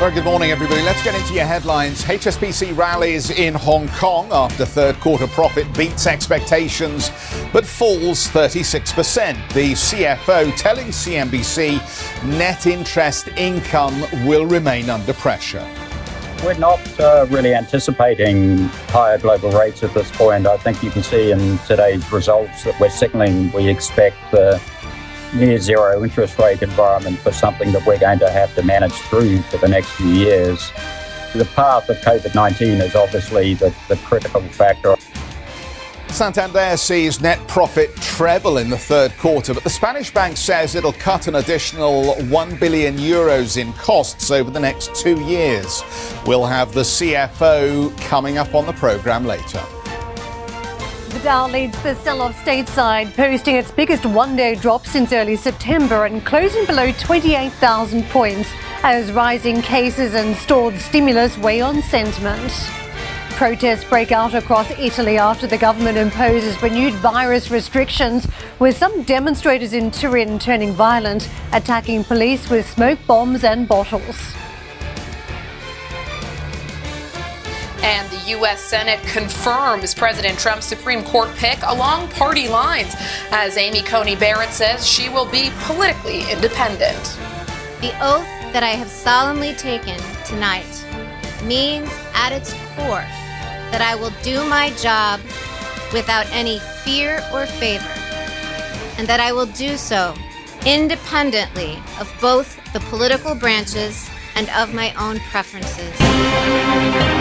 Very good morning, everybody. Let's get into your headlines. HSBC rallies in Hong Kong after third quarter profit beats expectations but falls 36%. The CFO telling CNBC net interest income will remain under pressure. We're not uh, really anticipating higher global rates at this point. I think you can see in today's results that we're signaling we expect the near zero interest rate environment for something that we're going to have to manage through for the next few years. The path of COVID 19 is obviously the, the critical factor. Santander sees net profit treble in the third quarter, but the Spanish bank says it'll cut an additional 1 billion euros in costs over the next two years. We'll have the CFO coming up on the program later. Dow leads the sell-off stateside, posting its biggest one-day drop since early September and closing below 28,000 points as rising cases and stalled stimulus weigh on sentiment. Protests break out across Italy after the government imposes renewed virus restrictions, with some demonstrators in Turin turning violent, attacking police with smoke bombs and bottles. And the U.S. Senate confirms President Trump's Supreme Court pick along party lines, as Amy Coney Barrett says she will be politically independent. The oath that I have solemnly taken tonight means at its core that I will do my job without any fear or favor, and that I will do so independently of both the political branches and of my own preferences.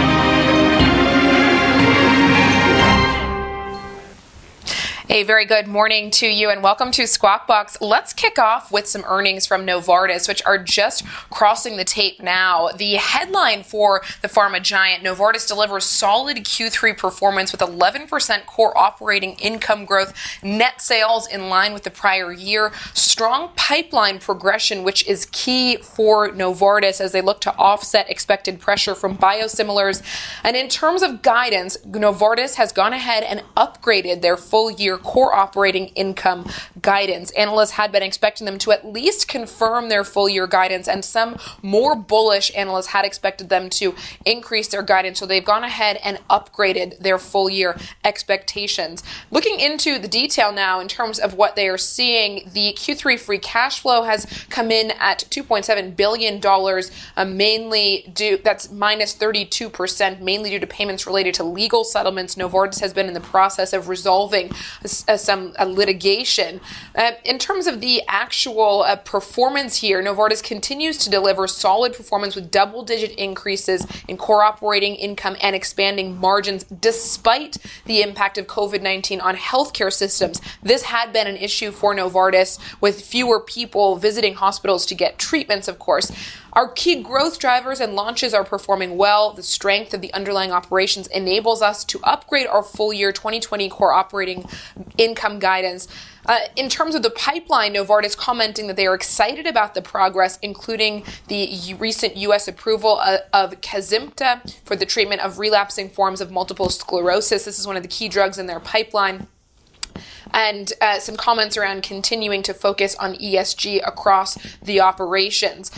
A very good morning to you and welcome to Squawk Box. Let's kick off with some earnings from Novartis, which are just crossing the tape now. The headline for the pharma giant Novartis delivers solid Q3 performance with 11% core operating income growth, net sales in line with the prior year, strong pipeline progression, which is key for Novartis as they look to offset expected pressure from biosimilars. And in terms of guidance, Novartis has gone ahead and upgraded their full year core operating income guidance. Analysts had been expecting them to at least confirm their full year guidance, and some more bullish analysts had expected them to increase their guidance. So they've gone ahead and upgraded their full year expectations. Looking into the detail now in terms of what they are seeing, the Q3 free cash flow has come in at $2.7 billion, uh, mainly due, that's minus 32%, mainly due to payments related to legal settlements. Novartis has been in the process of resolving uh, some uh, litigation. Uh, in terms of the actual uh, performance here, Novartis continues to deliver solid performance with double digit increases in core operating income and expanding margins despite the impact of COVID 19 on healthcare systems. This had been an issue for Novartis with fewer people visiting hospitals to get treatments, of course. Our key growth drivers and launches are performing well. The strength of the underlying operations enables us to upgrade our full year 2020 core operating income guidance. Uh, in terms of the pipeline, Novartis commenting that they are excited about the progress, including the recent U.S. approval of, of Kesimpta for the treatment of relapsing forms of multiple sclerosis. This is one of the key drugs in their pipeline and uh, some comments around continuing to focus on ESG across the operations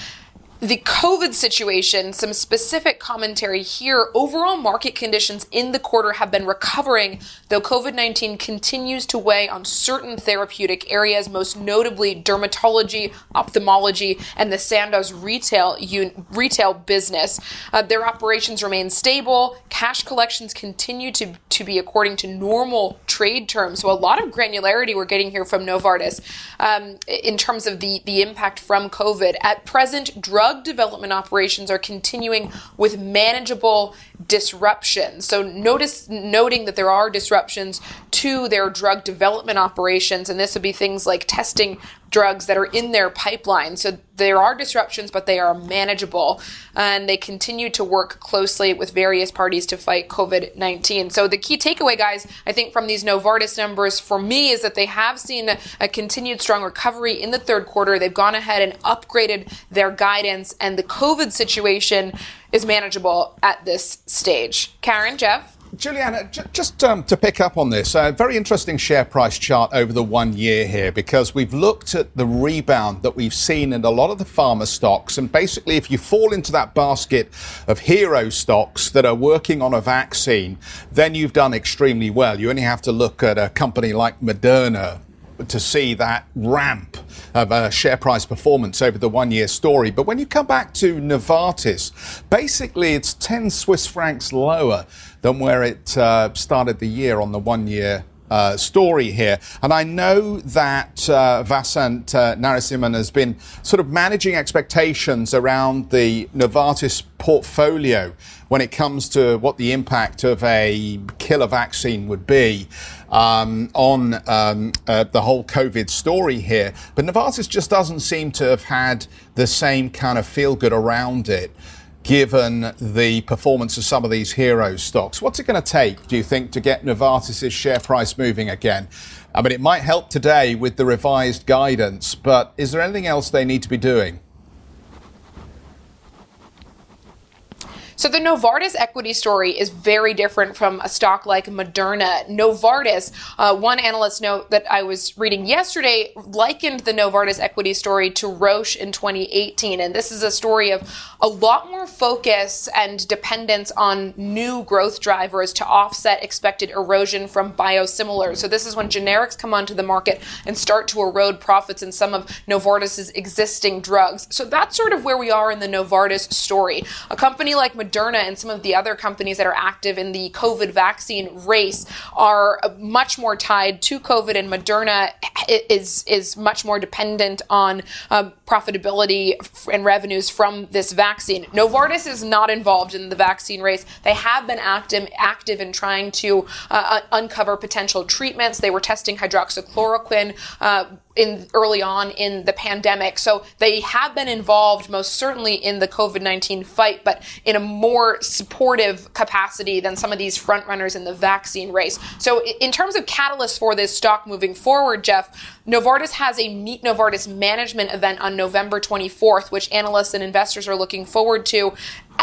the COVID situation, some specific commentary here. Overall market conditions in the quarter have been recovering, though COVID 19 continues to weigh on certain therapeutic areas, most notably dermatology, ophthalmology, and the Sandoz retail, un- retail business. Uh, their operations remain stable. Cash collections continue to, to be according to normal trade terms. So, a lot of granularity we're getting here from Novartis um, in terms of the, the impact from COVID. At present, drug drug development operations are continuing with manageable disruptions. So notice noting that there are disruptions to their drug development operations, and this would be things like testing drugs that are in their pipeline. So there are disruptions, but they are manageable. And they continue to work closely with various parties to fight COVID 19. So the key takeaway, guys, I think from these Novartis numbers for me is that they have seen a, a continued strong recovery in the third quarter. They've gone ahead and upgraded their guidance, and the COVID situation is manageable at this stage. Karen, Jeff? Juliana, just um, to pick up on this, a very interesting share price chart over the one year here because we've looked at the rebound that we've seen in a lot of the pharma stocks. And basically, if you fall into that basket of hero stocks that are working on a vaccine, then you've done extremely well. You only have to look at a company like Moderna to see that ramp of uh, share price performance over the one year story. But when you come back to Novartis, basically it's 10 Swiss francs lower than where it uh, started the year on the one year uh, story here. And I know that uh, Vasant uh, Narasimhan has been sort of managing expectations around the Novartis portfolio when it comes to what the impact of a killer vaccine would be um, on um, uh, the whole COVID story here. But Novartis just doesn't seem to have had the same kind of feel good around it given the performance of some of these hero stocks. What's it going to take, do you think, to get Novartis' share price moving again? I mean, it might help today with the revised guidance, but is there anything else they need to be doing? So the Novartis equity story is very different from a stock like Moderna. Novartis, uh, one analyst note that I was reading yesterday likened the Novartis equity story to Roche in 2018. And this is a story of a lot more focus and dependence on new growth drivers to offset expected erosion from biosimilars. So this is when generics come onto the market and start to erode profits in some of Novartis's existing drugs. So that's sort of where we are in the Novartis story. A company like Moderna Moderna and some of the other companies that are active in the COVID vaccine race are much more tied to COVID, and Moderna is is much more dependent on um, profitability and revenues from this vaccine. Novartis is not involved in the vaccine race. They have been active active in trying to uh, uncover potential treatments. They were testing hydroxychloroquine. Uh, in early on in the pandemic. So they have been involved most certainly in the COVID-19 fight, but in a more supportive capacity than some of these frontrunners in the vaccine race. So in terms of catalysts for this stock moving forward, Jeff, Novartis has a Meet Novartis management event on November 24th, which analysts and investors are looking forward to.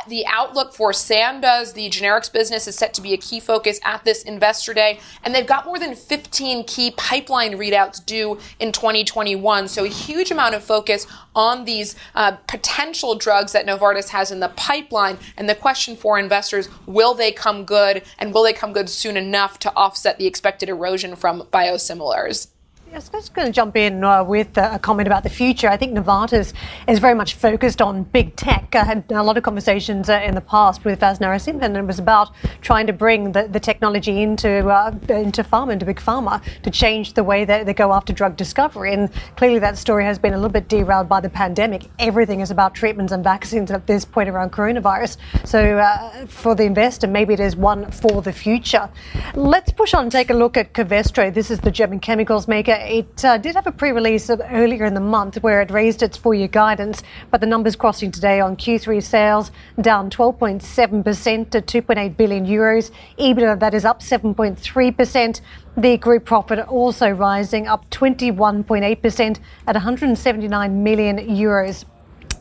The outlook for Sandoz, the generics business, is set to be a key focus at this investor day. And they've got more than 15 key pipeline readouts due in 2021. So a huge amount of focus on these uh, potential drugs that Novartis has in the pipeline. And the question for investors, will they come good? And will they come good soon enough to offset the expected erosion from biosimilars? I was just going to jump in uh, with a comment about the future. I think Novartis is very much focused on big tech. I had a lot of conversations uh, in the past with Vas Narasimhan, and it was about trying to bring the, the technology into uh, into pharma, into big pharma, to change the way that they go after drug discovery. And clearly, that story has been a little bit derailed by the pandemic. Everything is about treatments and vaccines at this point around coronavirus. So, uh, for the investor, maybe it is one for the future. Let's push on and take a look at Covestro. This is the German chemicals maker it uh, did have a pre release earlier in the month where it raised its full year guidance, but the numbers crossing today on Q3 sales down 12.7% to 2.8 billion euros. EBITDA that is up 7.3%. The group profit also rising up 21.8% at 179 million euros.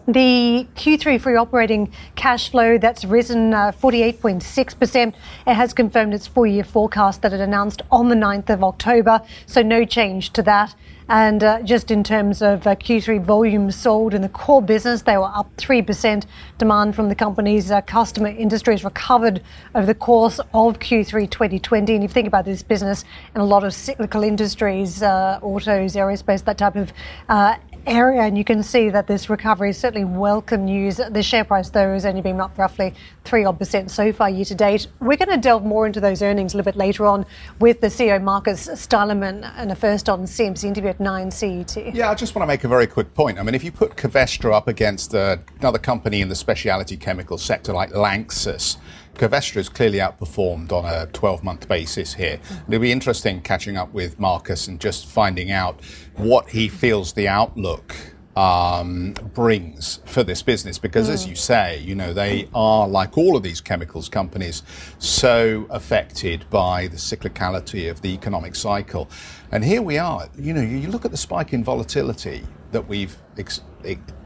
The Q3 free operating cash flow that's risen uh, 48.6%. It has confirmed its full year forecast that it announced on the 9th of October, so no change to that. And uh, just in terms of uh, Q3 volumes sold in the core business, they were up 3%. Demand from the company's uh, customer industries recovered over the course of Q3 2020. And if you think about this business and a lot of cyclical industries, uh, autos, aerospace, that type of uh, area, and you can see that this recovery is certainly welcome news. The share price, though, has only been up roughly three odd percent so far year to date. We're going to delve more into those earnings a little bit later on with the CEO Markus Steilemann and a first on CNBC interview at nine CET. Yeah, I just want to make a very quick point. I mean, if you put Covestro up against uh, another company in the specialty chemical sector like Lanxess Covestro's clearly outperformed on a 12 month basis here. It'll be interesting catching up with Markus and just finding out what he feels the outlook um, brings for this business because, mm. as you say, you know, they are, like all of these chemicals companies, so affected by the cyclicality of the economic cycle. And here we are, you know, you look at the spike in volatility that we've ex-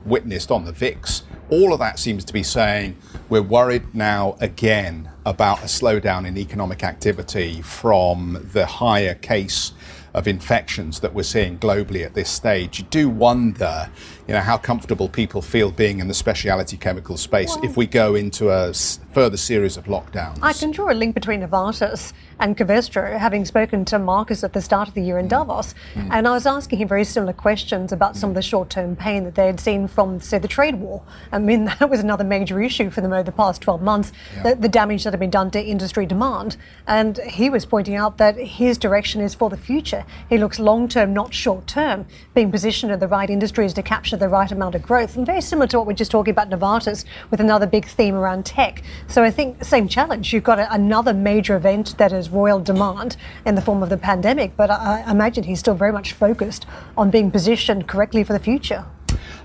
witnessed on the VIX, all of that seems to be saying we're worried now again about a slowdown in economic activity from the higher case of infections that we're seeing globally at this stage, you do wonder, you know, how comfortable people feel being in the specialty chemical space well, if we go into a further series of lockdowns. I can draw a link between Novartis and Covestro, having spoken to Markus at the start of the year in mm. Davos. Mm. And I was asking him very similar questions about some of the short term pain that they had seen from, say, the trade war. I mean, that was another major issue for them over the past 12 months, yeah. the, the damage that had been done to industry demand. And he was pointing out that his direction is for the future. He looks long term, not short term, being positioned in the right industries to capture the right amount of growth. And very similar to what we're just talking about Novartis with another big theme around tech. So I think same challenge. You've got a, another major event that is royal demand in the form of the pandemic, but I, I imagine he's still very much focused on being positioned correctly for the future.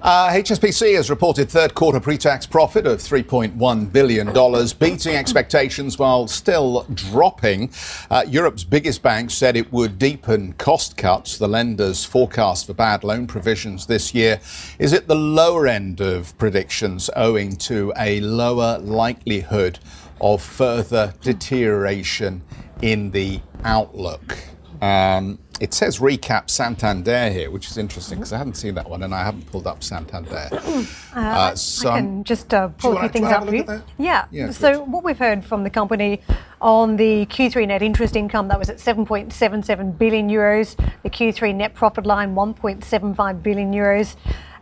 Uh, HSBC has reported third quarter pre tax profit of $3.1 billion, beating expectations while still dropping. Uh, Europe's biggest bank said it would deepen cost cuts. The lender's forecast for bad loan provisions this year is at the lower end of predictions, owing to a lower likelihood of further deterioration in the outlook. Um, it says recap Santander here, which is interesting because I hadn't seen that one and I haven't pulled up Santander. Uh, uh, so I can just uh, pull a few things out for you. Yeah. yeah so, what we've heard from the company on the Q3 net interest income, that was at 7.77 billion euros. The Q3 net profit line, 1.75 billion euros.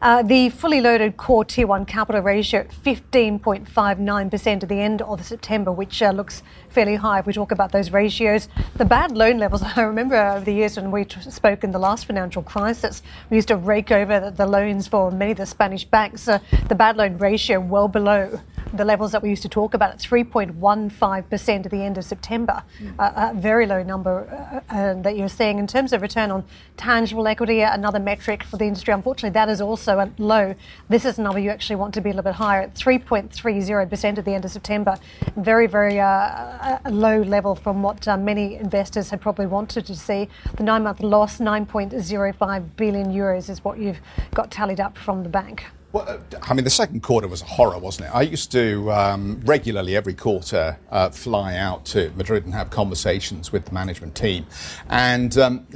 Uh, the fully loaded core Tier 1 capital ratio at 15.59% at the end of September, which uh, looks fairly high if we talk about those ratios. The bad loan levels, I remember over the years when we t- spoke in the last financial crisis, we used to rake over the, the loans for many of the Spanish banks. Uh, the bad loan ratio well below the levels that we used to talk about at 3.15% at the end of September. Mm. Uh, a very low number uh, uh, that you're seeing. In terms of return on tangible equity, another metric for the industry, unfortunately, that is also a low. This is a number you actually want to be a little bit higher at 3.30% at the end of September. Very, very uh, low level from what uh, many investors had probably wanted to see. The nine month loss, 9.05 billion euros, is what you've got tallied up from the bank. Well, uh, I mean, the second quarter was a horror, wasn't it? I used to um, regularly, every quarter, uh, fly out to Madrid and have conversations with the management team. And, um,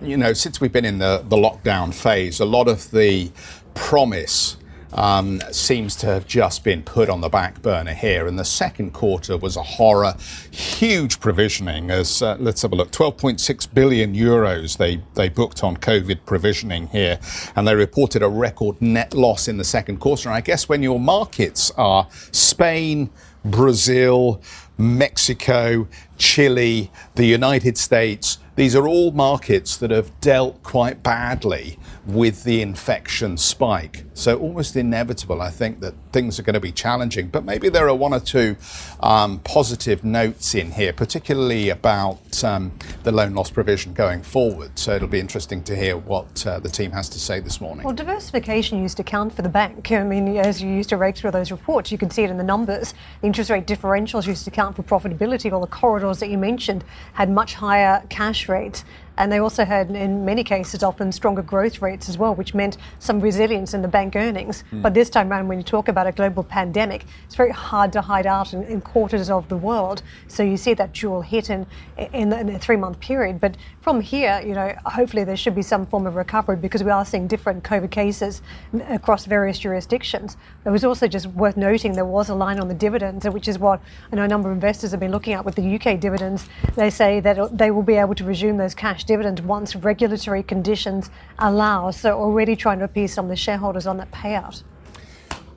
you know, since we've been in the, the lockdown phase, a lot of the promise um, seems to have just been put on the back burner here. And the second quarter was a horror, huge provisioning. As uh, let's have a look, 12.6 billion euros they they booked on COVID provisioning here, and they reported a record net loss in the second quarter. And I guess when your markets are Spain, Brazil, Mexico, Chile, the United States. These are all markets that have dealt quite badly with the infection spike. So, almost inevitable, I think, that things are going to be challenging. But maybe there are one or two um, positive notes in here, particularly about um, the loan loss provision going forward. So, it'll be interesting to hear what uh, the team has to say this morning. Well, diversification used to count for the bank. I mean, as you used to rake through those reports, you can see it in the numbers. The interest rate differentials used to count for profitability, while the corridors that you mentioned had much higher cash rates. And they also had, in many cases, often stronger growth rates as well, which meant some resilience in the bank earnings. Mm. But this time around, when you talk about a global pandemic, it's very hard to hide out in, in quarters of the world. So you see that dual hit in, in, the, in the three month period. But from here, you know, hopefully there should be some form of recovery because we are seeing different COVID cases across various jurisdictions. It was also just worth noting there was a line on the dividends, which is what I know a number of investors have been looking at with the UK dividends. They say that they will be able to resume those cash dividend once regulatory conditions allow. So already trying to appease some of the shareholders on that payout.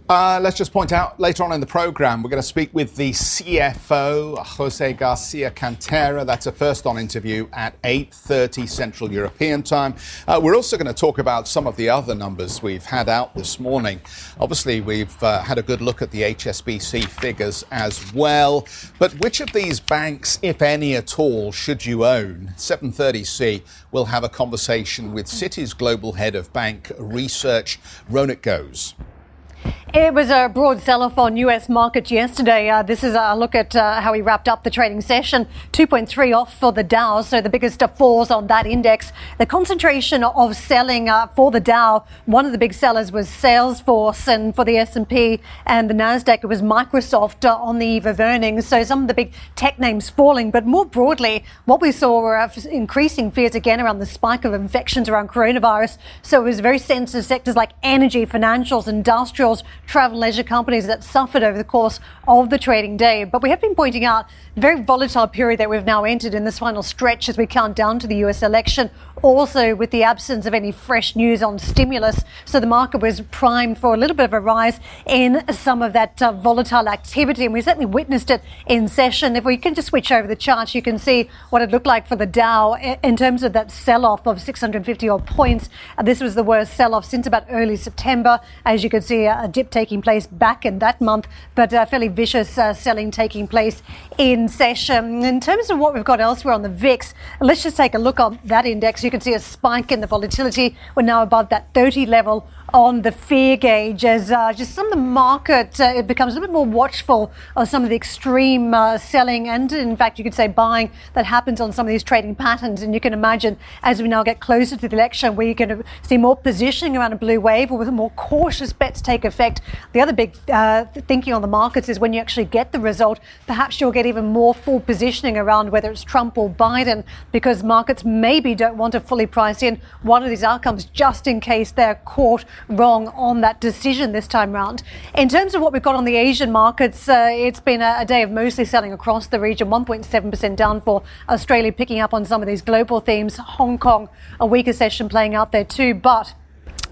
Uh, let's just point out later on in the program, we're going to speak with the CFO, Jose Garcia Cantera. That's a first on interview at 8.30 Central European time. Uh, we're also going to talk about some of the other numbers we've had out this morning. Obviously, we've uh, had a good look at the HSBC figures as well. But which of these banks, if any at all, should you own? 730C will have a conversation with Citi's global head of bank research, Ronit Ghosh. It was a broad sell off on US markets yesterday. Uh, this is a look at uh, how we wrapped up the trading session. 2.3 off for the Dow, so the biggest of falls on that index. The concentration of selling uh, for the Dow, one of the big sellers was Salesforce, and for the S&P and the Nasdaq, it was Microsoft uh, on the eve of earnings. So some of the big tech names falling, but more broadly, what we saw were uh, increasing fears again around the spike of infections around coronavirus. So it was very sensitive sectors like energy, financials, travel leisure companies that suffered over the course of the trading day. But we have been pointing out the very volatile period that we've now entered in this final stretch as we count down to the US election also with the absence of any fresh news on stimulus. So the market was primed for a little bit of a rise in some of that uh, volatile activity. And we certainly witnessed it in session. If we can just switch over the charts, you can see what it looked like for the Dow in terms of that sell off of 650 odd points. This was the worst sell off since about early September. As you can see, a dip taking place back in that month, but a fairly vicious uh, selling taking place in session. In terms of what we've got elsewhere on the VIX, let's just take a look on that index you can see a spike in the volatility. We're now above that 30 level on the fear gauge as uh, just some of the market uh, it becomes a little bit more watchful of some of the extreme uh, selling and in fact you could say buying that happens on some of these trading patterns. And you can imagine as we now get closer to the election we're going to see more positioning around a blue wave or with more cautious bets take effect. The other big uh, thinking on the markets is when you actually get the result perhaps you'll get even more full positioning around whether it's Trump or Biden because markets maybe don't want to fully price in one of these outcomes just in case they're caught wrong on that decision this time round. In terms of what we've got on the Asian markets, uh, it's been a, a, day of mostly selling across the region, 1.7% down for Australia, picking up on some of these global themes. Hong Kong, a weaker session playing out there too, but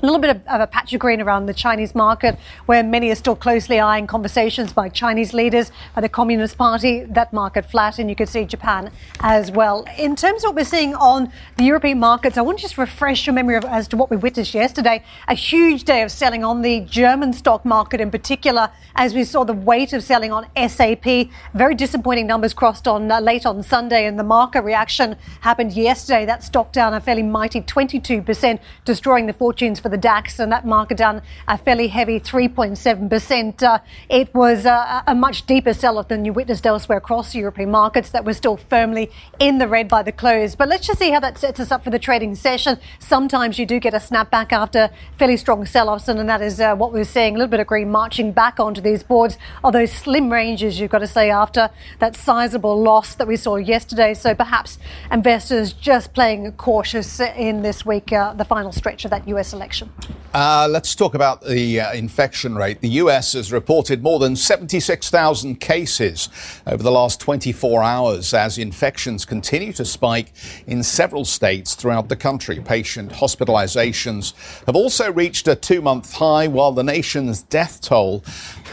a little bit of, of, a patch of green around the Chinese market, where many are still closely eyeing conversations by Chinese leaders, by the Communist Party. That market flat, and you could see Japan as well. In terms of what we're seeing on the European markets, I want to just refresh your memory of, as to what we witnessed yesterday. A huge day of selling on the German stock market in particular, as we saw the weight of selling on SAP. Very disappointing numbers crossed on uh, late on Sunday, and the market reaction happened yesterday. That stock down a fairly mighty 22%, destroying the fortunes for the DAX, and that market down a fairly heavy 3.7%. Uh, it was uh, a much deeper sell-off than you witnessed elsewhere across European markets that were still firmly in the red by the close. But let's just see how that sets us up for the trading session. Sometimes you do get a snapback after fairly strong sell-offs, and that is uh, what we're seeing. A little bit of green marching back onto these boards, although slim ranges, you've got to say, after that sizable loss that we saw yesterday. So perhaps investors just playing cautious in this week, uh, the final stretch of that US election infection? Uh, let's talk about the uh, infection rate. The US has reported more than 76,000 cases over the last 24 hours as infections continue to spike in several states throughout the country. Patient hospitalizations have also reached a two month high, while the nation's death toll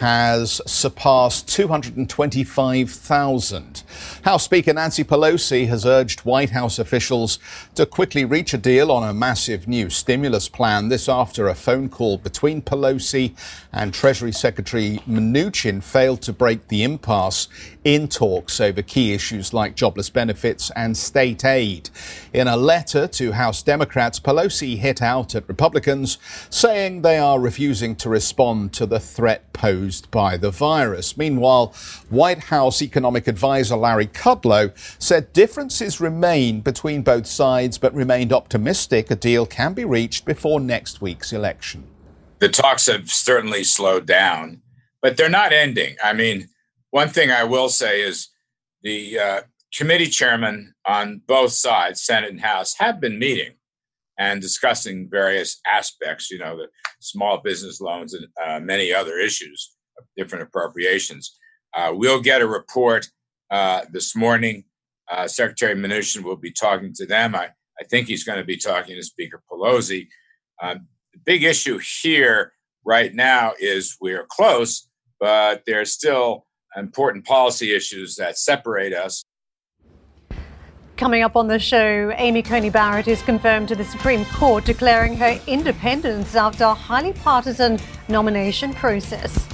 has surpassed 225,000. House Speaker Nancy Pelosi has urged White House officials to quickly reach a deal on a massive new stimulus plan. This after a phone call between Pelosi and Treasury Secretary Mnuchin failed to break the impasse in talks over key issues like jobless benefits and state aid. In a letter to House Democrats, Pelosi hit out at Republicans, saying they are refusing to respond to the threat posed by the virus. Meanwhile, White House economic advisor Larry Kudlow said differences remain between both sides, but remained optimistic a deal can be reached before next week's election. The talks have certainly slowed down, but they're not ending. I mean, one thing I will say is the uh, committee chairmen on both sides, Senate and House, have been meeting and discussing various aspects, you know, the small business loans and uh, many other issues different appropriations. Uh, we'll get a report uh, this morning. Uh, Secretary Mnuchin will be talking to them. I, I think he's going to be talking to Speaker Pelosi. Um, the big issue here right now is we're close, but there's still important policy issues that separate us. Coming up on the show, Amy Coney Barrett is confirmed to the Supreme Court declaring her independence after a highly partisan nomination process.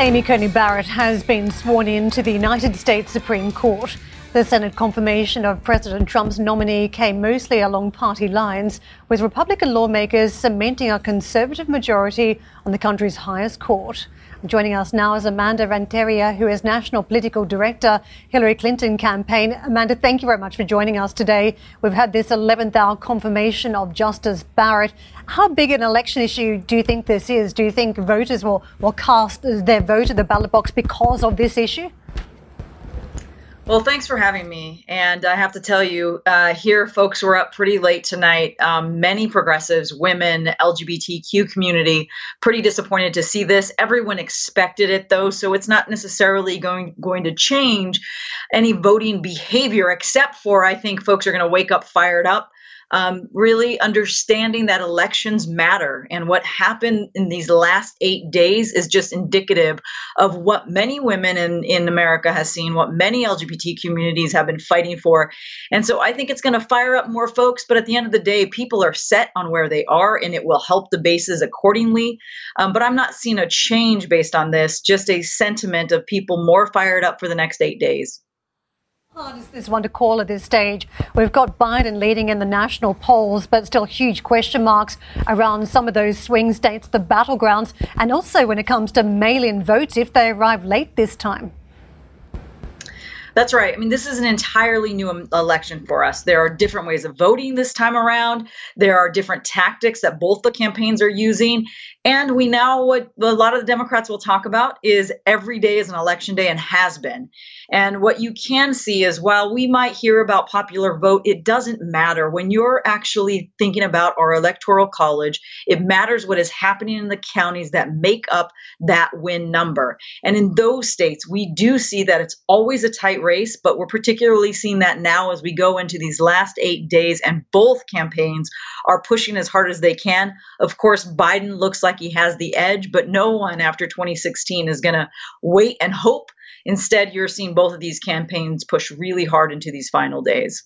Amy Coney Barrett has been sworn in to the United States Supreme Court. The Senate confirmation of President Trump's nominee came mostly along party lines, with Republican lawmakers cementing a conservative majority on the country's highest court. Joining us now is Amanda Renteria, who is National Political Director, Hillary Clinton campaign. Amanda, thank you very much for joining us today. We've had this 11th hour confirmation of Justice Barrett. How big an election issue do you think this is? Do you think voters will, will cast their vote at the ballot box because of this issue? Well, thanks for having me. And I have to tell you, uh, here folks were up pretty late tonight. Um, many progressives, women, LGBTQ community, pretty disappointed to see this. Everyone expected it though, so it's not necessarily going going to change any voting behavior, except for I think folks are going to wake up fired up um, really understanding that elections matter. And what happened in these last eight days is just indicative of what many women in, in America has seen, what many LGBT communities have been fighting for. And so I think it's going to fire up more folks. But at the end of the day, people are set on where they are and it will help the bases accordingly. Um, but I'm not seeing a change based on this, just a sentiment of people more fired up for the next eight days hard is this one to call at this stage? We've got Biden leading in the national polls, but still huge question marks around some of those swing states, the battlegrounds, and also when it comes to mail in votes if they arrive late this time. That's right. I mean, this is an entirely new election for us. There are different ways of voting this time around. There are different tactics that both the campaigns are using. And we now, what a lot of the Democrats will talk about is every day is an election day and has been. And what you can see is while we might hear about popular vote, it doesn't matter. When you're actually thinking about our electoral college, it matters what is happening in the counties that make up that win number. And in those states, we do see that it's always a tight race, but we're particularly seeing that now as we go into these last eight days, and both campaigns are pushing as hard as they can. Of course, Biden looks like he has the edge, but no one after 2016 is going to wait and hope. Instead, you're seeing both of these campaigns push really hard into these final days.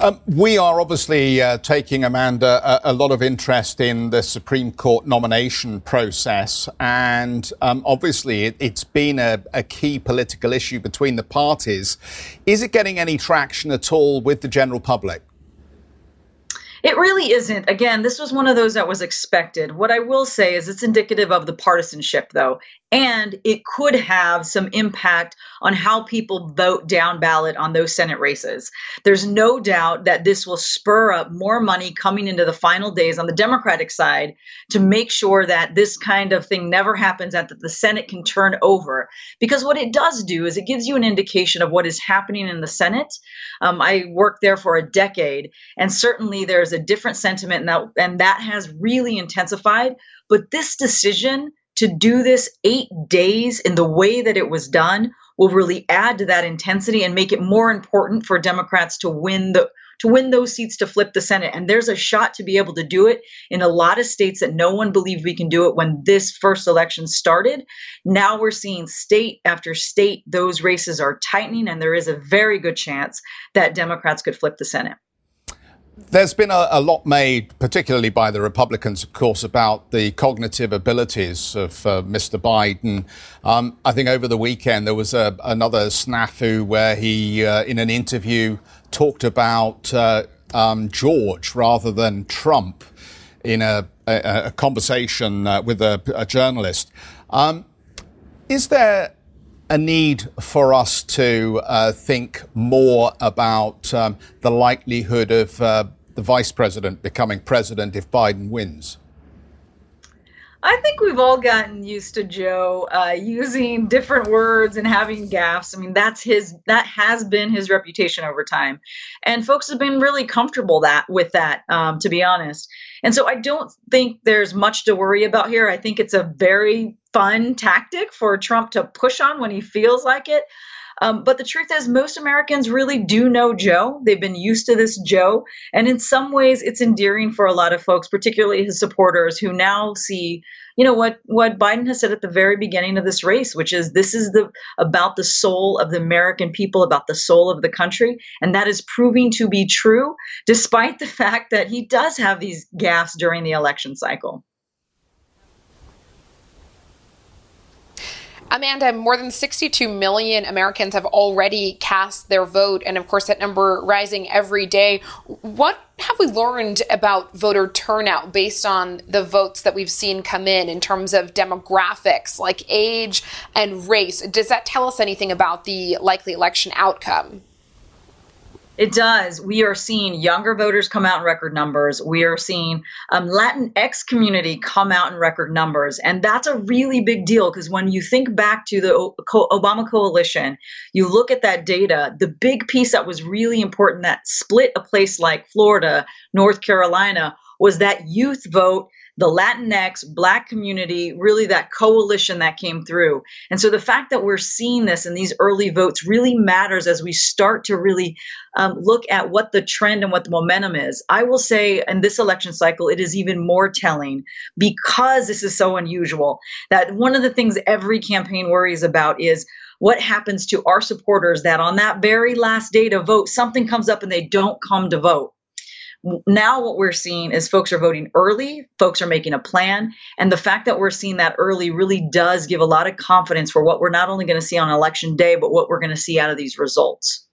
Um, we are obviously uh, taking, Amanda, a, a, lot of interest in the Supreme Court nomination process. And um, obviously, it, has been a, a, key political issue between the parties. Is it getting any traction at all with the general public? It really isn't. Again, this was one of those that was expected. What I will say is it's indicative of the partisanship, though and it could have some impact on how people vote down ballot on those Senate races. There's no doubt that this will spur up more money coming into the final days on the Democratic side to make sure that this kind of thing never happens and that the Senate can turn over. Because what it does do is it gives you an indication of what is happening in the Senate. Um, I worked there for a decade, and certainly there's a different sentiment, and that, and that has really intensified. But this decision to do this eight days in the way that it was done will really add to that intensity and make it more important for Democrats to win the to win those seats to flip the Senate. And there's a shot to be able to do it in a lot of states that no one believed we can do it when this first election started. Now we're seeing state after state, those races are tightening, and there is a very good chance that Democrats could flip the Senate. There's been a, a, lot made, particularly by the Republicans, of course, about the cognitive abilities of uh, Mr. Biden. Um, I think over the weekend there was a, another snafu where he, uh, in an interview, talked about uh, um, George rather than Trump in a, a, conversation uh, with a, a journalist. Um, is there a need for us to uh, think more about um, the likelihood of uh, the vice president becoming president if Biden wins? I think we've all gotten used to Joe uh, using different words and having gaffes. I mean, that's his that has been his reputation over time, and folks have been really comfortable that with that, um, to be honest. And so I don't think there's much to worry about here. I think it's a very fun tactic for Trump to push on when he feels like it. Um, but the truth is, most Americans really do know Joe. They've been used to this Joe. And in some ways, it's endearing for a lot of folks, particularly his supporters, who now see, you know, what, what Biden has said at the very beginning of this race, which is this is the about the soul of the American people, about the soul of the country. And that is proving to be true, despite the fact that he does have these gaffes during the election cycle. Amanda, more than 62 million Americans have already cast their vote, and of course, that number rising every day. What have we learned about voter turnout based on the votes that we've seen come in in terms of demographics like age and race? Does that tell us anything about the likely election outcome? It does. We are seeing younger voters come out in record numbers. We are seeing um, Latinx community come out in record numbers. And that's a really big deal because when you think back to the Obama coalition, you look at that data, the big piece that was really important that split a place like Florida, North Carolina, was that youth vote the Latinx, Black community, really that coalition that came through. And so the fact that we're seeing this in these early votes really matters as we start to really um, look at what the trend and what the momentum is. I will say in this election cycle, it is even more telling because this is so unusual that one of the things every campaign worries about is what happens to our supporters that on that very last day to vote, something comes up and they don't come to vote now what we're seeing is folks are voting early folks are making a plan and the fact that we're seeing that early really does give a lot of confidence for what we're not only going to see on election day but what we're going to see out of these results.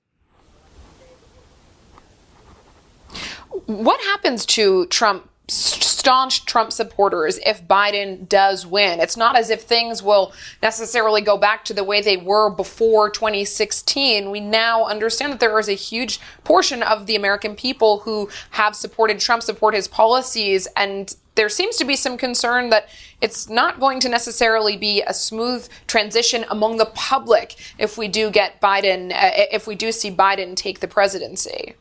What happens to trump staunch Trump supporters if Biden does win. It's not as if things will necessarily go back to the way they were before 2016. We now understand that there is a huge portion of the American people who have supported Trump, support his policies, and there seems to be some concern that it's not going to necessarily be a smooth transition among the public if we do get Biden, uh, if we do see Biden take the presidency.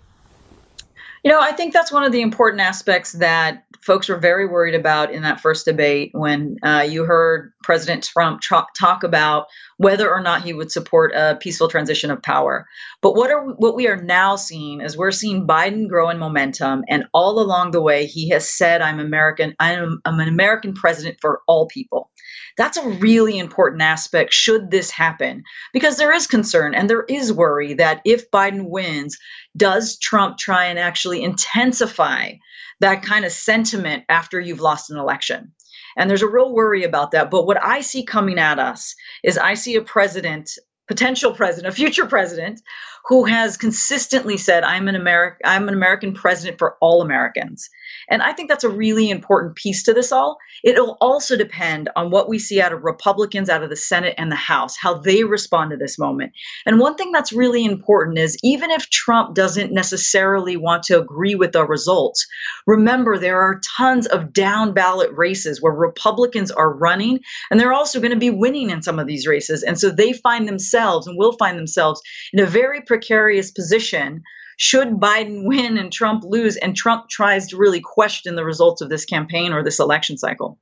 You know, I think that's one of the important aspects that folks were very worried about in that first debate when uh, you heard President Trump talk about whether or not he would support a peaceful transition of power. But what are what we are now seeing is we're seeing Biden grow in momentum, and all along the way, he has said, "I'm American. I'm, I'm an American president for all people." That's a really important aspect should this happen because there is concern and there is worry that if Biden wins, does Trump try and actually intensify that kind of sentiment after you've lost an election. And there's a real worry about that. But what I see coming at us is I see a president, potential president, a future president, who has consistently said, I'm an American, I'm an American president for all Americans. And I think that's a really important piece to this all. It'll also depend on what we see out of Republicans out of the Senate and the House, how they respond to this moment. And one thing that's really important is even if Trump doesn't necessarily want to agree with the results, remember there are tons of down ballot races where Republicans are running and they're also going to be winning in some of these races. And so they find themselves and will find themselves in a very precarious position should Biden win and Trump lose, and Trump tries to really question the results of this campaign or this election cycle.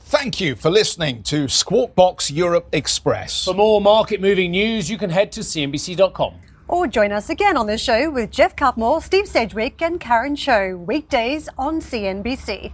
Thank you for listening to Squawk Box Europe Express. For more market moving news, you can head to CNBC.com. Or join us again on the show with Jeff Cutmore, Steve Sedgwick, and Karen Tso, weekdays on CNBC.